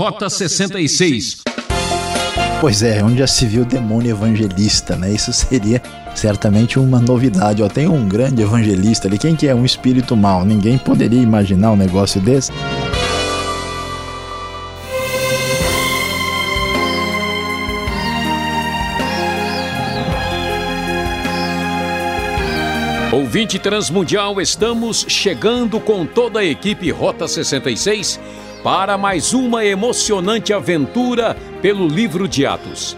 Rota 66. Pois é, onde já se viu demônio evangelista, né? Isso seria certamente uma novidade. Ó, tem um grande evangelista ali. Quem que é um espírito mau? Ninguém poderia imaginar um negócio desse. Ouvinte Transmundial, estamos chegando com toda a equipe Rota 66 para mais uma emocionante aventura pelo livro de Atos.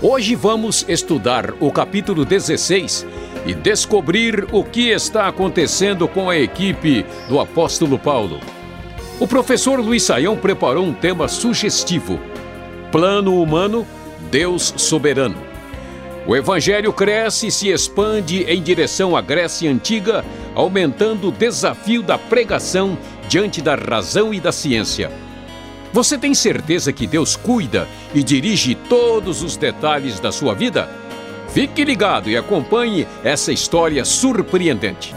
Hoje vamos estudar o capítulo 16 e descobrir o que está acontecendo com a equipe do apóstolo Paulo. O professor Luiz Saião preparou um tema sugestivo: Plano humano, Deus soberano. O evangelho cresce e se expande em direção à Grécia Antiga, aumentando o desafio da pregação diante da razão e da ciência. Você tem certeza que Deus cuida e dirige todos os detalhes da sua vida? Fique ligado e acompanhe essa história surpreendente.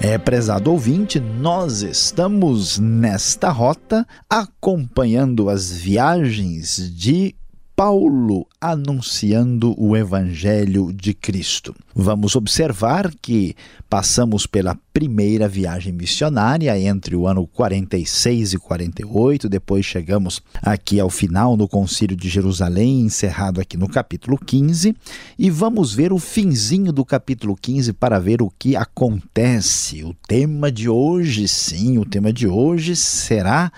É, prezado ouvinte, nós estamos nesta rota acompanhando as viagens de Paulo anunciando o Evangelho de Cristo. Vamos observar que passamos pela primeira viagem missionária entre o ano 46 e 48, depois chegamos aqui ao final no Concílio de Jerusalém, encerrado aqui no capítulo 15, e vamos ver o finzinho do capítulo 15 para ver o que acontece. O tema de hoje, sim, o tema de hoje será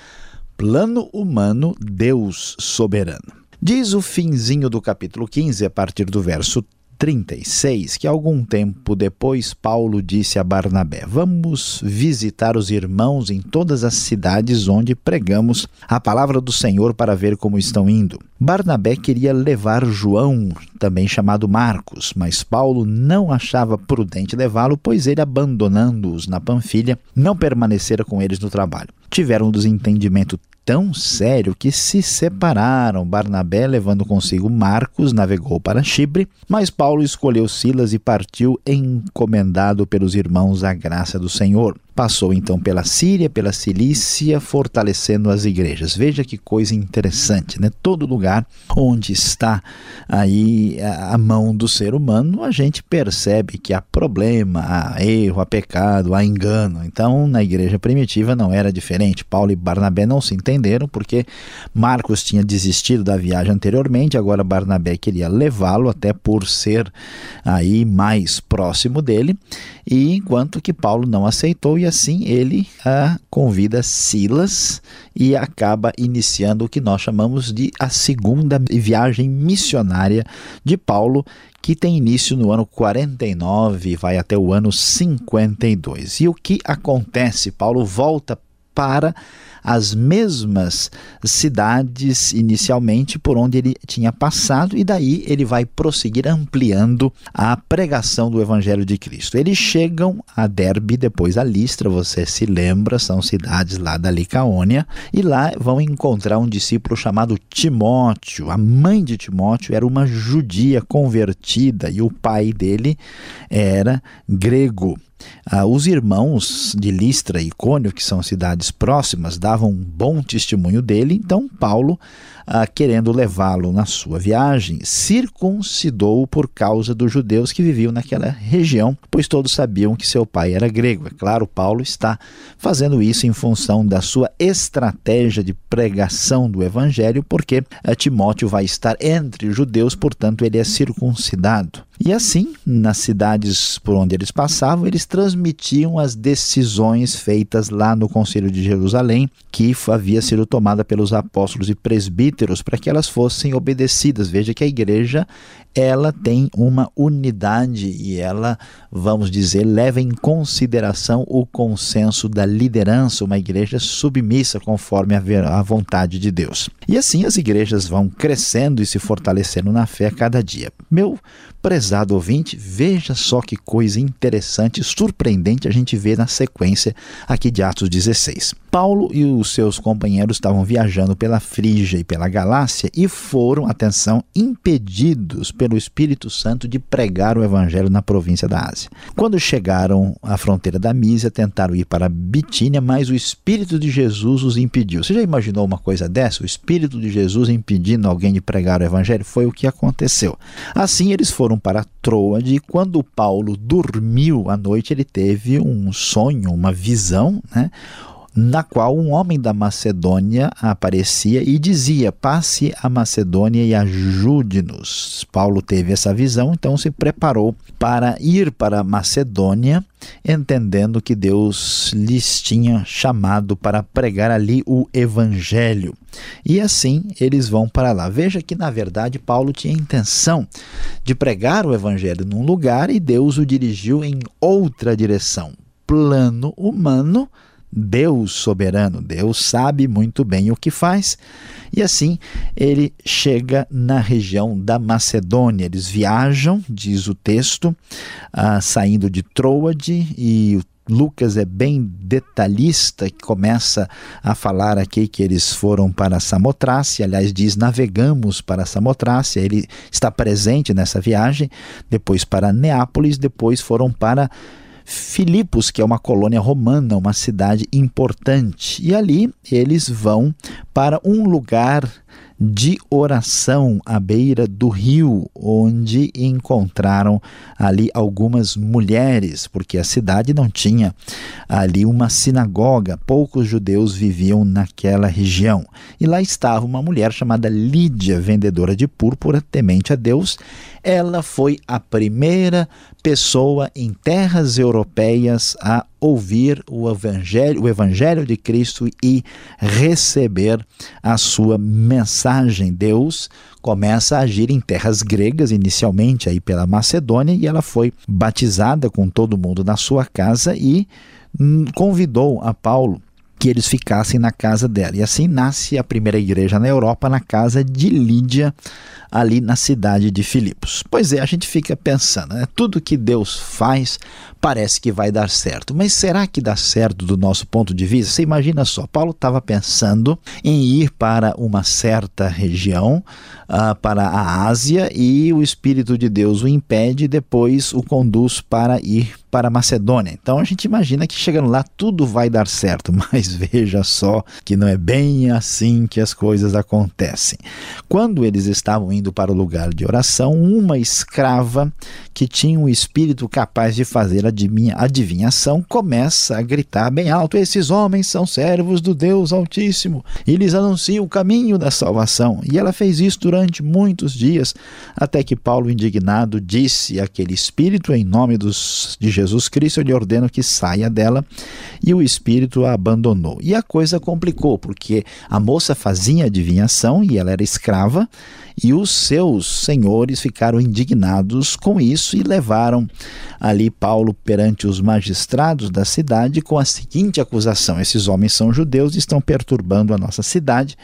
Plano Humano, Deus Soberano. Diz o finzinho do capítulo 15, a partir do verso 36, que algum tempo depois Paulo disse a Barnabé: Vamos visitar os irmãos em todas as cidades onde pregamos a palavra do Senhor para ver como estão indo. Barnabé queria levar João, também chamado Marcos, mas Paulo não achava prudente levá-lo, pois ele, abandonando-os na Panfilha, não permanecera com eles no trabalho. Tiveram um desentendimento tão sério que se separaram. Barnabé, levando consigo Marcos, navegou para Chipre, mas Paulo escolheu Silas e partiu encomendado pelos irmãos à graça do Senhor. Passou então pela Síria, pela Cilícia, fortalecendo as igrejas. Veja que coisa interessante, né? Todo lugar onde está aí a mão do ser humano, a gente percebe que há problema, há erro, há pecado, há engano. Então, na igreja primitiva não era diferente. Paulo e Barnabé não se entenderam porque Marcos tinha desistido da viagem anteriormente, agora Barnabé queria levá-lo até por ser aí mais próximo dele, e enquanto que Paulo não aceitou e assim ele a convida Silas e acaba iniciando o que nós chamamos de a segunda viagem missionária de Paulo, que tem início no ano 49 e vai até o ano 52. E o que acontece? Paulo volta para as mesmas cidades inicialmente por onde ele tinha passado e daí ele vai prosseguir ampliando a pregação do evangelho de Cristo. Eles chegam a Derbe, depois a Listra, você se lembra, são cidades lá da Licaônia, e lá vão encontrar um discípulo chamado Timóteo. A mãe de Timóteo era uma judia convertida e o pai dele era grego. Ah, os irmãos de Listra e Cônio, que são cidades próximas, davam um bom testemunho dele, então Paulo, ah, querendo levá-lo na sua viagem, circuncidou por causa dos judeus que viviam naquela região, pois todos sabiam que seu pai era grego. É claro, Paulo está fazendo isso em função da sua estratégia de pregação do evangelho, porque ah, Timóteo vai estar entre judeus, portanto, ele é circuncidado. E assim, nas cidades por onde eles passavam, eles transmitiam as decisões feitas lá no Conselho de Jerusalém, que havia sido tomada pelos apóstolos e presbíteros para que elas fossem obedecidas. Veja que a igreja ela tem uma unidade e ela, vamos dizer, leva em consideração o consenso da liderança, uma igreja submissa conforme a vontade de Deus. E assim as igrejas vão crescendo e se fortalecendo na fé a cada dia. Meu prezado ouvinte, veja só que coisa interessante, surpreendente a gente vê na sequência aqui de Atos 16. Paulo e os seus companheiros estavam viajando pela Frígia e pela Galácia e foram, atenção, impedidos pelo Espírito Santo de pregar o evangelho na província da Ásia. Quando chegaram à fronteira da Mísia, tentaram ir para Bitínia, mas o Espírito de Jesus os impediu. Você já imaginou uma coisa dessa? O Espírito de Jesus impedindo alguém de pregar o evangelho? Foi o que aconteceu. Assim, eles foram para Troade e quando Paulo dormiu à noite, ele teve um sonho, uma visão, né? Na qual um homem da Macedônia aparecia e dizia: Passe a Macedônia e ajude-nos. Paulo teve essa visão, então se preparou para ir para a Macedônia, entendendo que Deus lhes tinha chamado para pregar ali o evangelho. E assim eles vão para lá. Veja que, na verdade, Paulo tinha intenção de pregar o evangelho num lugar e Deus o dirigiu em outra direção. Plano humano Deus soberano, Deus sabe muito bem o que faz. E assim ele chega na região da Macedônia. Eles viajam, diz o texto, uh, saindo de Troade e o Lucas é bem detalhista, que começa a falar aqui que eles foram para Samotrácia, aliás, diz navegamos para Samotrácia, ele está presente nessa viagem, depois para Neápolis, depois foram para Filipos, que é uma colônia romana, uma cidade importante. E ali eles vão para um lugar de oração à beira do rio, onde encontraram ali algumas mulheres, porque a cidade não tinha ali uma sinagoga, poucos judeus viviam naquela região. E lá estava uma mulher chamada Lídia, vendedora de púrpura, temente a Deus. Ela foi a primeira pessoa em terras europeias a ouvir o evangelho, o evangelho de Cristo e receber a sua mensagem. Deus começa a agir em terras gregas, inicialmente aí pela Macedônia, e ela foi batizada com todo mundo na sua casa e hum, convidou a Paulo que eles ficassem na casa dela. E assim nasce a primeira igreja na Europa, na casa de Lídia, ali na cidade de Filipos. Pois é, a gente fica pensando, né? tudo que Deus faz parece que vai dar certo, mas será que dá certo do nosso ponto de vista? Você imagina só, Paulo estava pensando em ir para uma certa região, uh, para a Ásia, e o Espírito de Deus o impede e depois o conduz para ir para a Macedônia. Então a gente imagina que chegando lá tudo vai dar certo, mas veja só que não é bem assim que as coisas acontecem. Quando eles estavam indo para o lugar de oração, uma escrava que tinha um espírito capaz de fazer adivinhação começa a gritar bem alto: Esses homens são servos do Deus Altíssimo e lhes anunciam o caminho da salvação. E ela fez isso durante muitos dias, até que Paulo, indignado, disse àquele espírito, em nome dos, de Jesus Cristo, eu lhe ordeno que saia dela, e o espírito a abandonou. E a coisa complicou, porque a moça fazia adivinhação e ela era escrava, e os seus senhores ficaram indignados com isso e levaram ali Paulo perante os magistrados da cidade com a seguinte acusação: esses homens são judeus e estão perturbando a nossa cidade,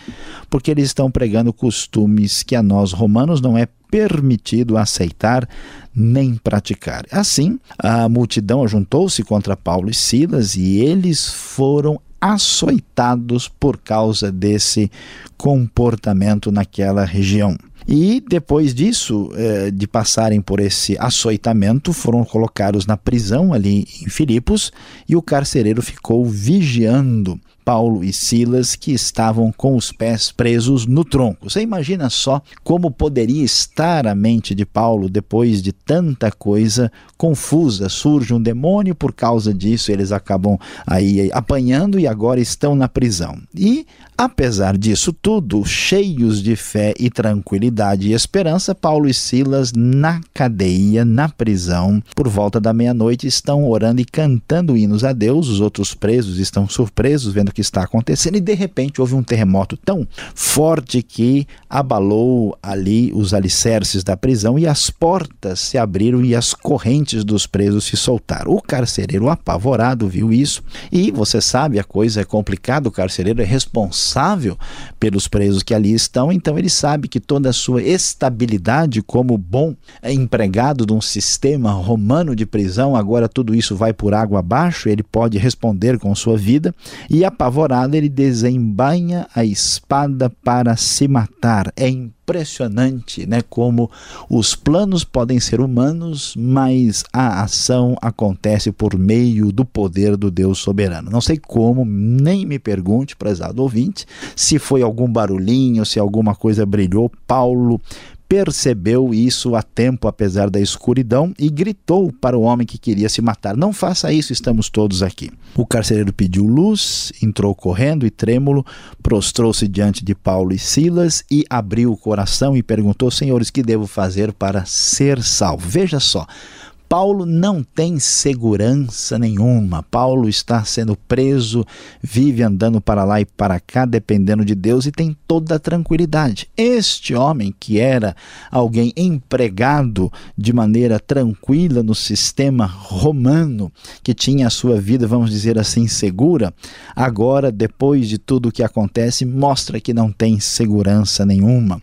porque eles estão pregando costumes que a nós romanos não é permitido aceitar nem praticar. Assim, a multidão ajuntou-se contra Paulo e Silas e eles foram açoitados por causa desse comportamento naquela região. E depois disso, eh, de passarem por esse açoitamento, foram colocados na prisão ali em Filipos e o carcereiro ficou vigiando Paulo e Silas, que estavam com os pés presos no tronco. Você imagina só como poderia estar a mente de Paulo depois de tanta coisa confusa. Surge um demônio, por causa disso eles acabam aí apanhando e agora estão na prisão. E apesar disso tudo, cheios de fé e tranquilidade e esperança, Paulo e Silas na cadeia, na prisão, por volta da meia-noite estão orando e cantando hinos a Deus. Os outros presos estão surpresos vendo o que está acontecendo e de repente houve um terremoto tão forte que abalou ali os alicerces da prisão e as portas se abriram e as correntes dos presos se soltaram. O carcereiro apavorado viu isso e você sabe a coisa é complicada, o carcereiro é responsável pelos presos que ali estão, então ele sabe que toda sua estabilidade como bom empregado de um sistema romano de prisão, agora tudo isso vai por água abaixo, ele pode responder com sua vida, e apavorado ele desembainha a espada para se matar. É impressionante, né, como os planos podem ser humanos, mas a ação acontece por meio do poder do Deus soberano. Não sei como, nem me pergunte, prezado ouvinte, se foi algum barulhinho, se alguma coisa brilhou. Paulo percebeu isso a tempo, apesar da escuridão, e gritou para o homem que queria se matar: Não faça isso, estamos todos aqui. O carcereiro pediu luz, entrou correndo e trêmulo, prostrou-se diante de Paulo e Silas e abriu o coração e perguntou: Senhores, que devo fazer para ser salvo? Veja só. Paulo não tem segurança nenhuma. Paulo está sendo preso, vive andando para lá e para cá, dependendo de Deus e tem toda a tranquilidade. Este homem, que era alguém empregado de maneira tranquila no sistema romano, que tinha a sua vida, vamos dizer assim, segura, agora, depois de tudo o que acontece, mostra que não tem segurança nenhuma.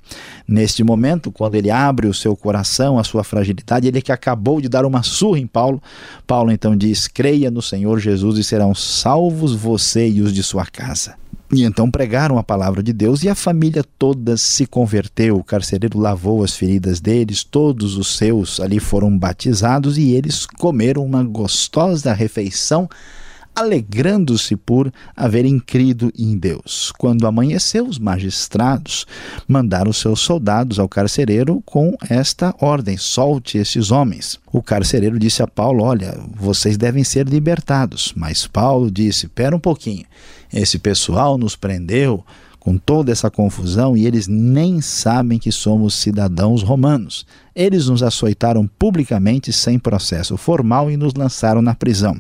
Neste momento, quando ele abre o seu coração, a sua fragilidade, ele que acabou de dar uma uma surra em Paulo. Paulo então diz: creia no Senhor Jesus e serão salvos você e os de sua casa. E então pregaram a palavra de Deus e a família toda se converteu. O carcereiro lavou as feridas deles, todos os seus ali foram batizados e eles comeram uma gostosa refeição alegrando-se por haverem crido em Deus. Quando amanheceu, os magistrados mandaram seus soldados ao carcereiro com esta ordem: solte esses homens. O carcereiro disse a Paulo: Olha, vocês devem ser libertados. Mas Paulo disse: Pera um pouquinho, esse pessoal nos prendeu com toda essa confusão e eles nem sabem que somos cidadãos romanos. Eles nos açoitaram publicamente sem processo formal e nos lançaram na prisão.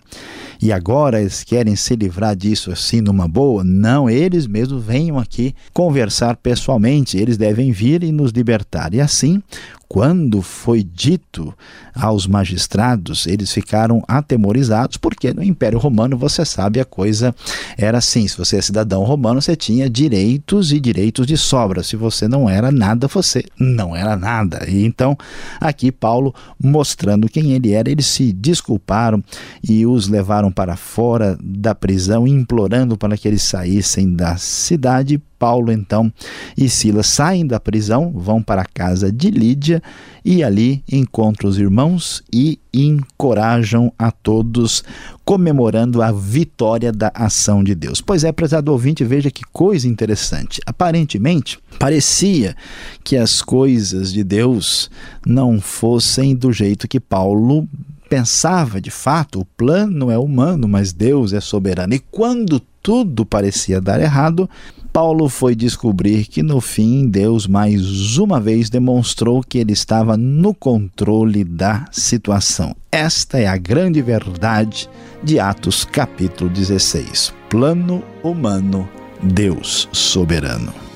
E agora eles querem se livrar disso assim numa boa? Não, eles mesmos venham aqui conversar pessoalmente. Eles devem vir e nos libertar. E assim, quando foi dito aos magistrados, eles ficaram atemorizados, porque no Império Romano, você sabe, a coisa era assim: se você é cidadão romano, você tinha direitos e direitos de sobra. Se você não era nada, você não era nada. E então, aqui Paulo mostrando quem ele era, eles se desculparam e os levaram para fora da prisão, implorando para que eles saíssem da cidade Paulo então e Silas saem da prisão, vão para a casa de Lídia e ali encontram os irmãos e encorajam a todos, comemorando a vitória da ação de Deus. Pois é, prezado ouvinte, veja que coisa interessante. Aparentemente, parecia que as coisas de Deus não fossem do jeito que Paulo pensava de fato, o plano é humano, mas Deus é soberano. E quando tudo parecia dar errado, Paulo foi descobrir que no fim Deus mais uma vez demonstrou que ele estava no controle da situação. Esta é a grande verdade de Atos capítulo 16. Plano humano, Deus soberano.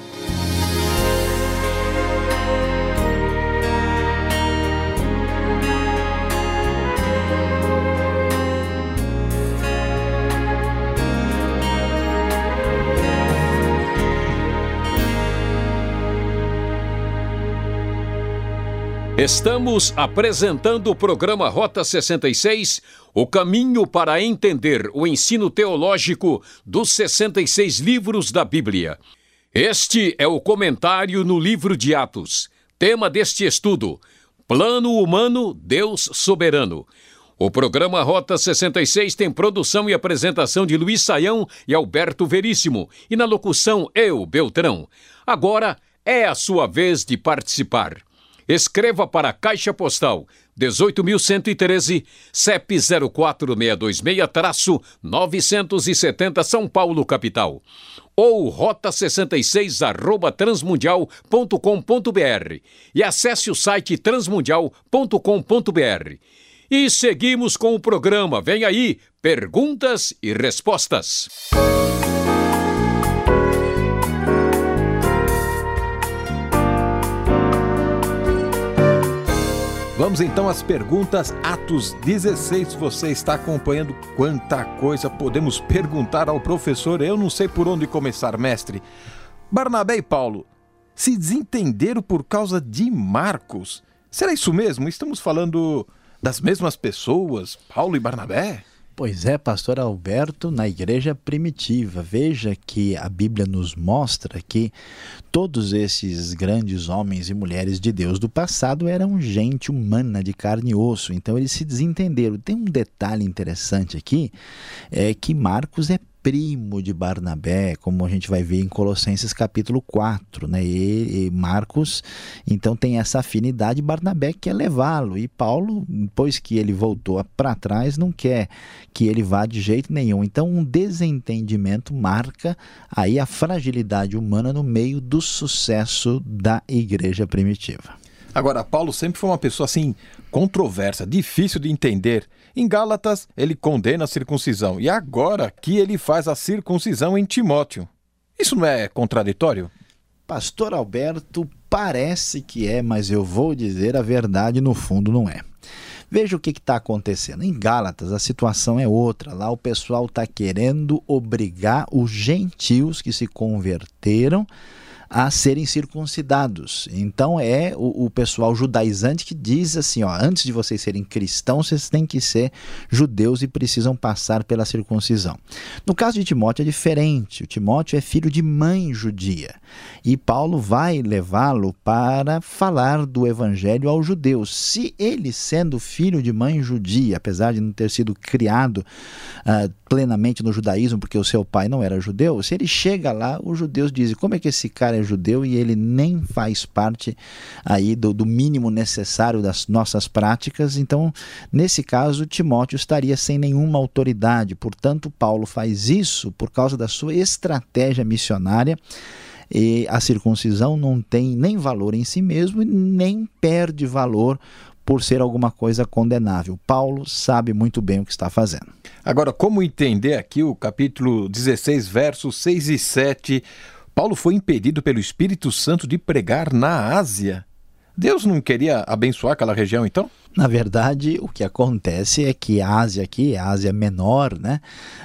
Estamos apresentando o programa Rota 66, o caminho para entender o ensino teológico dos 66 livros da Bíblia. Este é o comentário no livro de Atos. Tema deste estudo: Plano Humano, Deus Soberano. O programa Rota 66 tem produção e apresentação de Luiz Saião e Alberto Veríssimo, e na locução eu, Beltrão. Agora é a sua vez de participar. Escreva para a Caixa Postal 18.113, CEP 04626-970 São Paulo, capital. Ou rota 66 arroba transmundial.com.br e acesse o site transmundial.com.br. E seguimos com o programa. Vem aí, perguntas e respostas. Vamos então às perguntas. Atos 16. Você está acompanhando quanta coisa podemos perguntar ao professor. Eu não sei por onde começar, mestre. Barnabé e Paulo, se desentenderam por causa de Marcos. Será isso mesmo? Estamos falando das mesmas pessoas, Paulo e Barnabé? Pois é, pastor Alberto, na igreja primitiva. Veja que a Bíblia nos mostra que todos esses grandes homens e mulheres de Deus do passado eram gente humana de carne e osso, então eles se desentenderam. Tem um detalhe interessante aqui, é que Marcos é primo de Barnabé, como a gente vai ver em Colossenses capítulo 4, né? E, e Marcos, então tem essa afinidade, Barnabé quer levá-lo e Paulo, depois que ele voltou para trás, não quer que ele vá de jeito nenhum. Então um desentendimento marca aí a fragilidade humana no meio do sucesso da igreja primitiva. Agora, Paulo sempre foi uma pessoa assim controversa, difícil de entender. Em Gálatas, ele condena a circuncisão e agora que ele faz a circuncisão em Timóteo. Isso não é contraditório? Pastor Alberto, parece que é, mas eu vou dizer a verdade, no fundo não é. Veja o que está acontecendo. Em Gálatas, a situação é outra. Lá o pessoal está querendo obrigar os gentios que se converteram a serem circuncidados. Então é o, o, pessoal judaizante que diz assim, ó, antes de vocês serem cristãos, vocês têm que ser judeus e precisam passar pela circuncisão. No caso de Timóteo é diferente. O Timóteo é filho de mãe judia. E Paulo vai levá-lo para falar do evangelho aos judeus. Se ele, sendo filho de mãe judia, apesar de não ter sido criado uh, plenamente no judaísmo, porque o seu pai não era judeu, se ele chega lá, os judeus dizem: como é que esse cara é judeu e ele nem faz parte aí do, do mínimo necessário das nossas práticas? Então, nesse caso, Timóteo estaria sem nenhuma autoridade. Portanto, Paulo faz isso por causa da sua estratégia missionária e a circuncisão não tem nem valor em si mesmo, nem perde valor por ser alguma coisa condenável. Paulo sabe muito bem o que está fazendo. Agora, como entender aqui o capítulo 16, versos 6 e 7? Paulo foi impedido pelo Espírito Santo de pregar na Ásia. Deus não queria abençoar aquela região então? Na verdade, o que acontece é que a Ásia aqui, a Ásia Menor, né,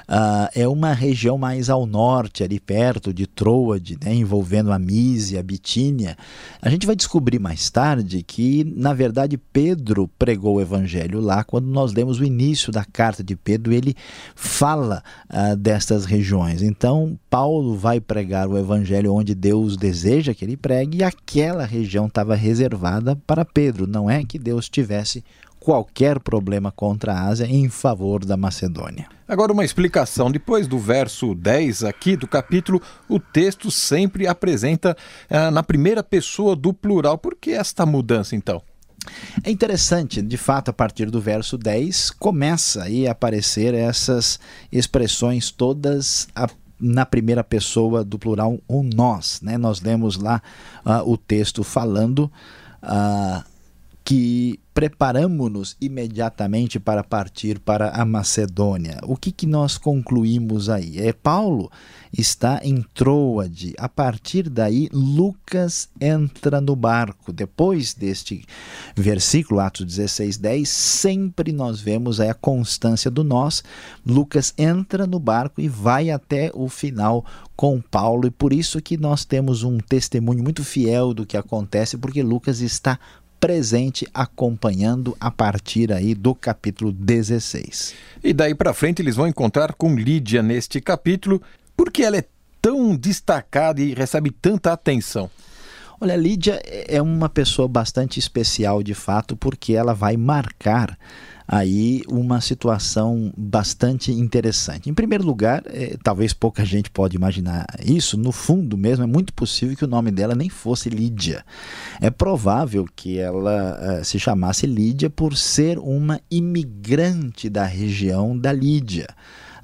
uh, é uma região mais ao norte, ali perto de Troade, né, envolvendo a Mísia, a Bitínia. A gente vai descobrir mais tarde que, na verdade, Pedro pregou o evangelho lá. Quando nós lemos o início da carta de Pedro, ele fala uh, destas regiões. Então, Paulo vai pregar o evangelho onde Deus deseja que ele pregue e aquela região estava reservada para Pedro. Não é que Deus tivesse qualquer problema contra a Ásia em favor da Macedônia. Agora, uma explicação. Depois do verso 10 aqui do capítulo, o texto sempre apresenta ah, na primeira pessoa do plural. Por que esta mudança, então? É interessante, de fato, a partir do verso 10, começa aí a aparecer essas expressões todas a na primeira pessoa do plural, o nós. Né? Nós lemos lá uh, o texto falando uh, que preparamos-nos imediatamente para partir para a Macedônia. O que, que nós concluímos aí? É Paulo está em Troade. A partir daí, Lucas entra no barco. Depois deste versículo, Atos 16, 10, sempre nós vemos a constância do nós. Lucas entra no barco e vai até o final com Paulo, e por isso que nós temos um testemunho muito fiel do que acontece, porque Lucas está presente acompanhando a partir aí do capítulo 16. E daí para frente eles vão encontrar com Lídia neste capítulo, porque ela é tão destacada e recebe tanta atenção. Olha, Lídia é uma pessoa bastante especial de fato, porque ela vai marcar aí uma situação bastante interessante. Em primeiro lugar, é, talvez pouca gente pode imaginar isso, no fundo mesmo é muito possível que o nome dela nem fosse Lídia. É provável que ela uh, se chamasse Lídia por ser uma imigrante da região da Lídia.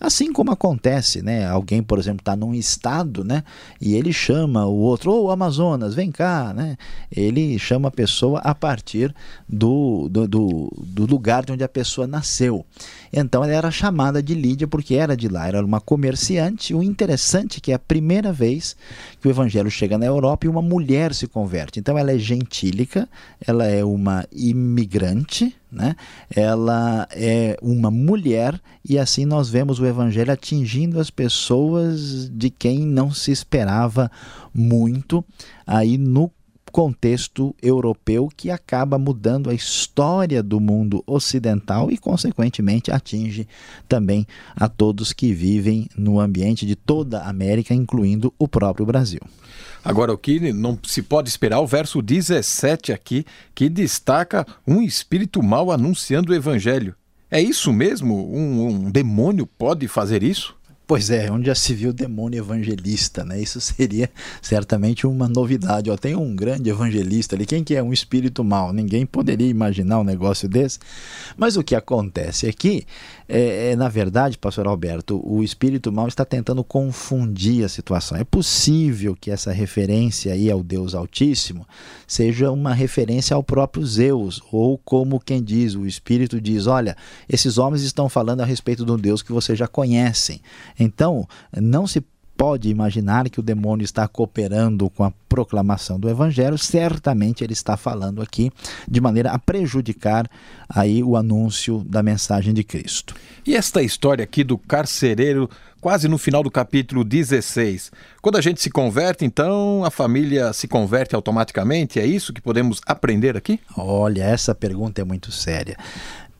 Assim como acontece, né? Alguém, por exemplo, está num estado, né? E ele chama o outro, ô oh, Amazonas, vem cá, né? Ele chama a pessoa a partir do, do, do, do lugar de onde a pessoa nasceu. Então ela era chamada de Lídia porque era de lá, era uma comerciante. O interessante é que é a primeira vez que o evangelho chega na Europa e uma mulher se converte. Então ela é gentílica, ela é uma imigrante, né? ela é uma mulher e assim nós vemos o evangelho atingindo as pessoas de quem não se esperava muito aí no contexto europeu que acaba mudando a história do mundo ocidental e, consequentemente, atinge também a todos que vivem no ambiente de toda a América, incluindo o próprio Brasil. Agora, o que não se pode esperar, o verso 17 aqui, que destaca um espírito mau anunciando o evangelho. É isso mesmo? Um, um demônio pode fazer isso? Pois é, onde já se viu demônio evangelista, né? Isso seria certamente uma novidade. Ó, tem um grande evangelista ali. Quem que é um espírito mau? Ninguém poderia imaginar um negócio desse. Mas o que acontece aqui é, é, na verdade, pastor Alberto, o espírito mau está tentando confundir a situação. É possível que essa referência aí ao Deus Altíssimo seja uma referência ao próprio Zeus, ou como quem diz, o espírito diz: olha, esses homens estão falando a respeito de um Deus que vocês já conhecem. Então, não se pode imaginar que o demônio está cooperando com a proclamação do evangelho, certamente ele está falando aqui de maneira a prejudicar aí o anúncio da mensagem de Cristo. E esta história aqui do carcereiro, quase no final do capítulo 16, quando a gente se converte, então a família se converte automaticamente? É isso que podemos aprender aqui? Olha, essa pergunta é muito séria.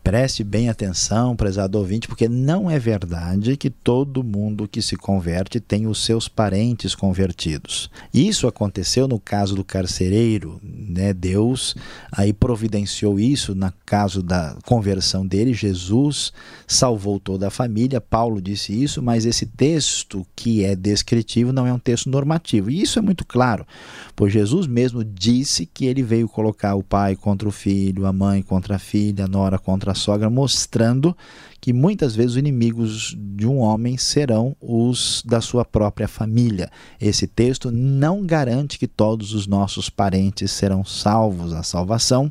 Preste bem atenção, prezado ouvinte, porque não é verdade que todo mundo que se converte tem os seus parentes convertidos. Isso aconteceu no caso do carcereiro, né? Deus aí providenciou isso no caso da conversão dele. Jesus salvou toda a família. Paulo disse isso, mas esse texto que é descritivo não é um texto normativo. E isso é muito claro, pois Jesus mesmo disse que ele veio colocar o pai contra o filho, a mãe contra a filha, a nora contra a sogra, mostrando que muitas vezes os inimigos de um homem serão os da sua própria família. Esse texto não garante que todos os nossos parentes serão salvos. A salvação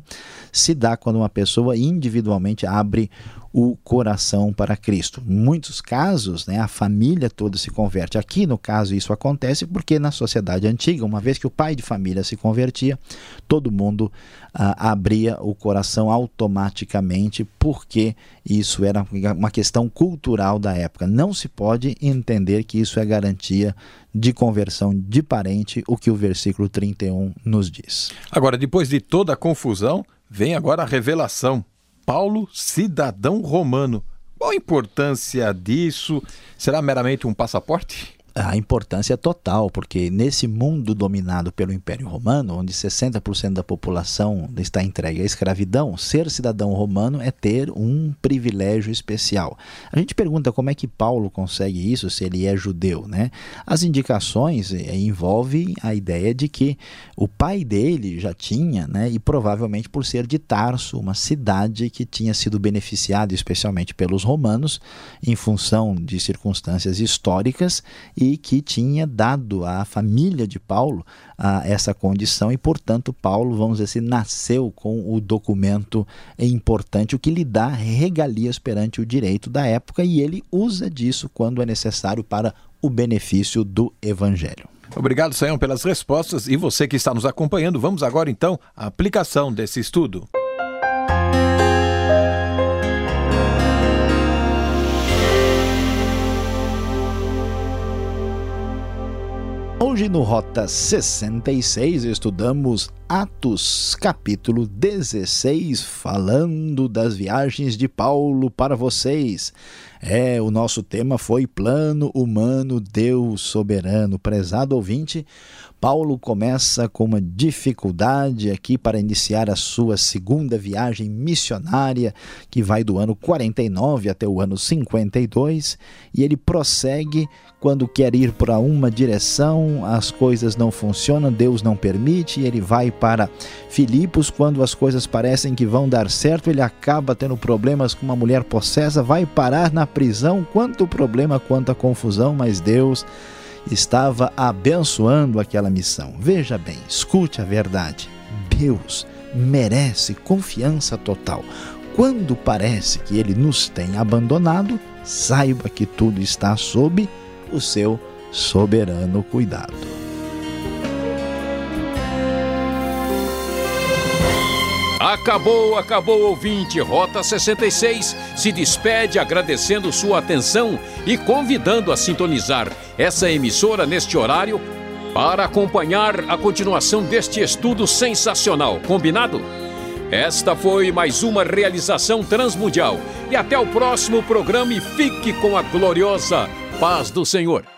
se dá quando uma pessoa individualmente abre o coração para Cristo. Em muitos casos, né, a família toda se converte. Aqui, no caso, isso acontece porque na sociedade antiga, uma vez que o pai de família se convertia, todo mundo ah, abria o coração automaticamente, porque isso era uma questão cultural da época. Não se pode entender que isso é garantia de conversão de parente, o que o versículo 31 nos diz. Agora, depois de toda a confusão, vem agora a revelação. Paulo, cidadão romano. Qual a importância disso? Será meramente um passaporte? A importância total, porque nesse mundo dominado pelo Império Romano, onde 60% da população está entregue à escravidão, ser cidadão romano é ter um privilégio especial. A gente pergunta como é que Paulo consegue isso se ele é judeu, né? As indicações eh, envolvem a ideia de que o pai dele já tinha, né, e provavelmente por ser de Tarso, uma cidade que tinha sido beneficiada especialmente pelos romanos em função de circunstâncias históricas e que tinha dado à família de Paulo a, essa condição e, portanto, Paulo, vamos dizer assim, nasceu com o documento importante, o que lhe dá regalias perante o direito da época e ele usa disso quando é necessário para o benefício do evangelho. Obrigado, Sayão, pelas respostas e você que está nos acompanhando. Vamos agora então à aplicação desse estudo. Hoje no Rota 66 estudamos Atos, capítulo 16, falando das viagens de Paulo para vocês. É, o nosso tema foi Plano Humano, Deus Soberano. Prezado ouvinte, Paulo começa com uma dificuldade aqui para iniciar a sua segunda viagem missionária, que vai do ano 49 até o ano 52, e ele prossegue quando quer ir para uma direção, as coisas não funcionam, Deus não permite, e ele vai para Filipos quando as coisas parecem que vão dar certo, ele acaba tendo problemas com uma mulher possessa, vai parar na prisão, quanto problema, quanta confusão, mas Deus estava abençoando aquela missão. Veja bem, escute a verdade. Deus merece confiança total. Quando parece que ele nos tem abandonado, saiba que tudo está sob o seu soberano cuidado. Acabou, acabou, ouvinte. Rota 66 se despede agradecendo sua atenção e convidando a sintonizar essa emissora neste horário para acompanhar a continuação deste estudo sensacional. Combinado? Esta foi mais uma realização transmundial. E até o próximo programa e fique com a gloriosa paz do Senhor.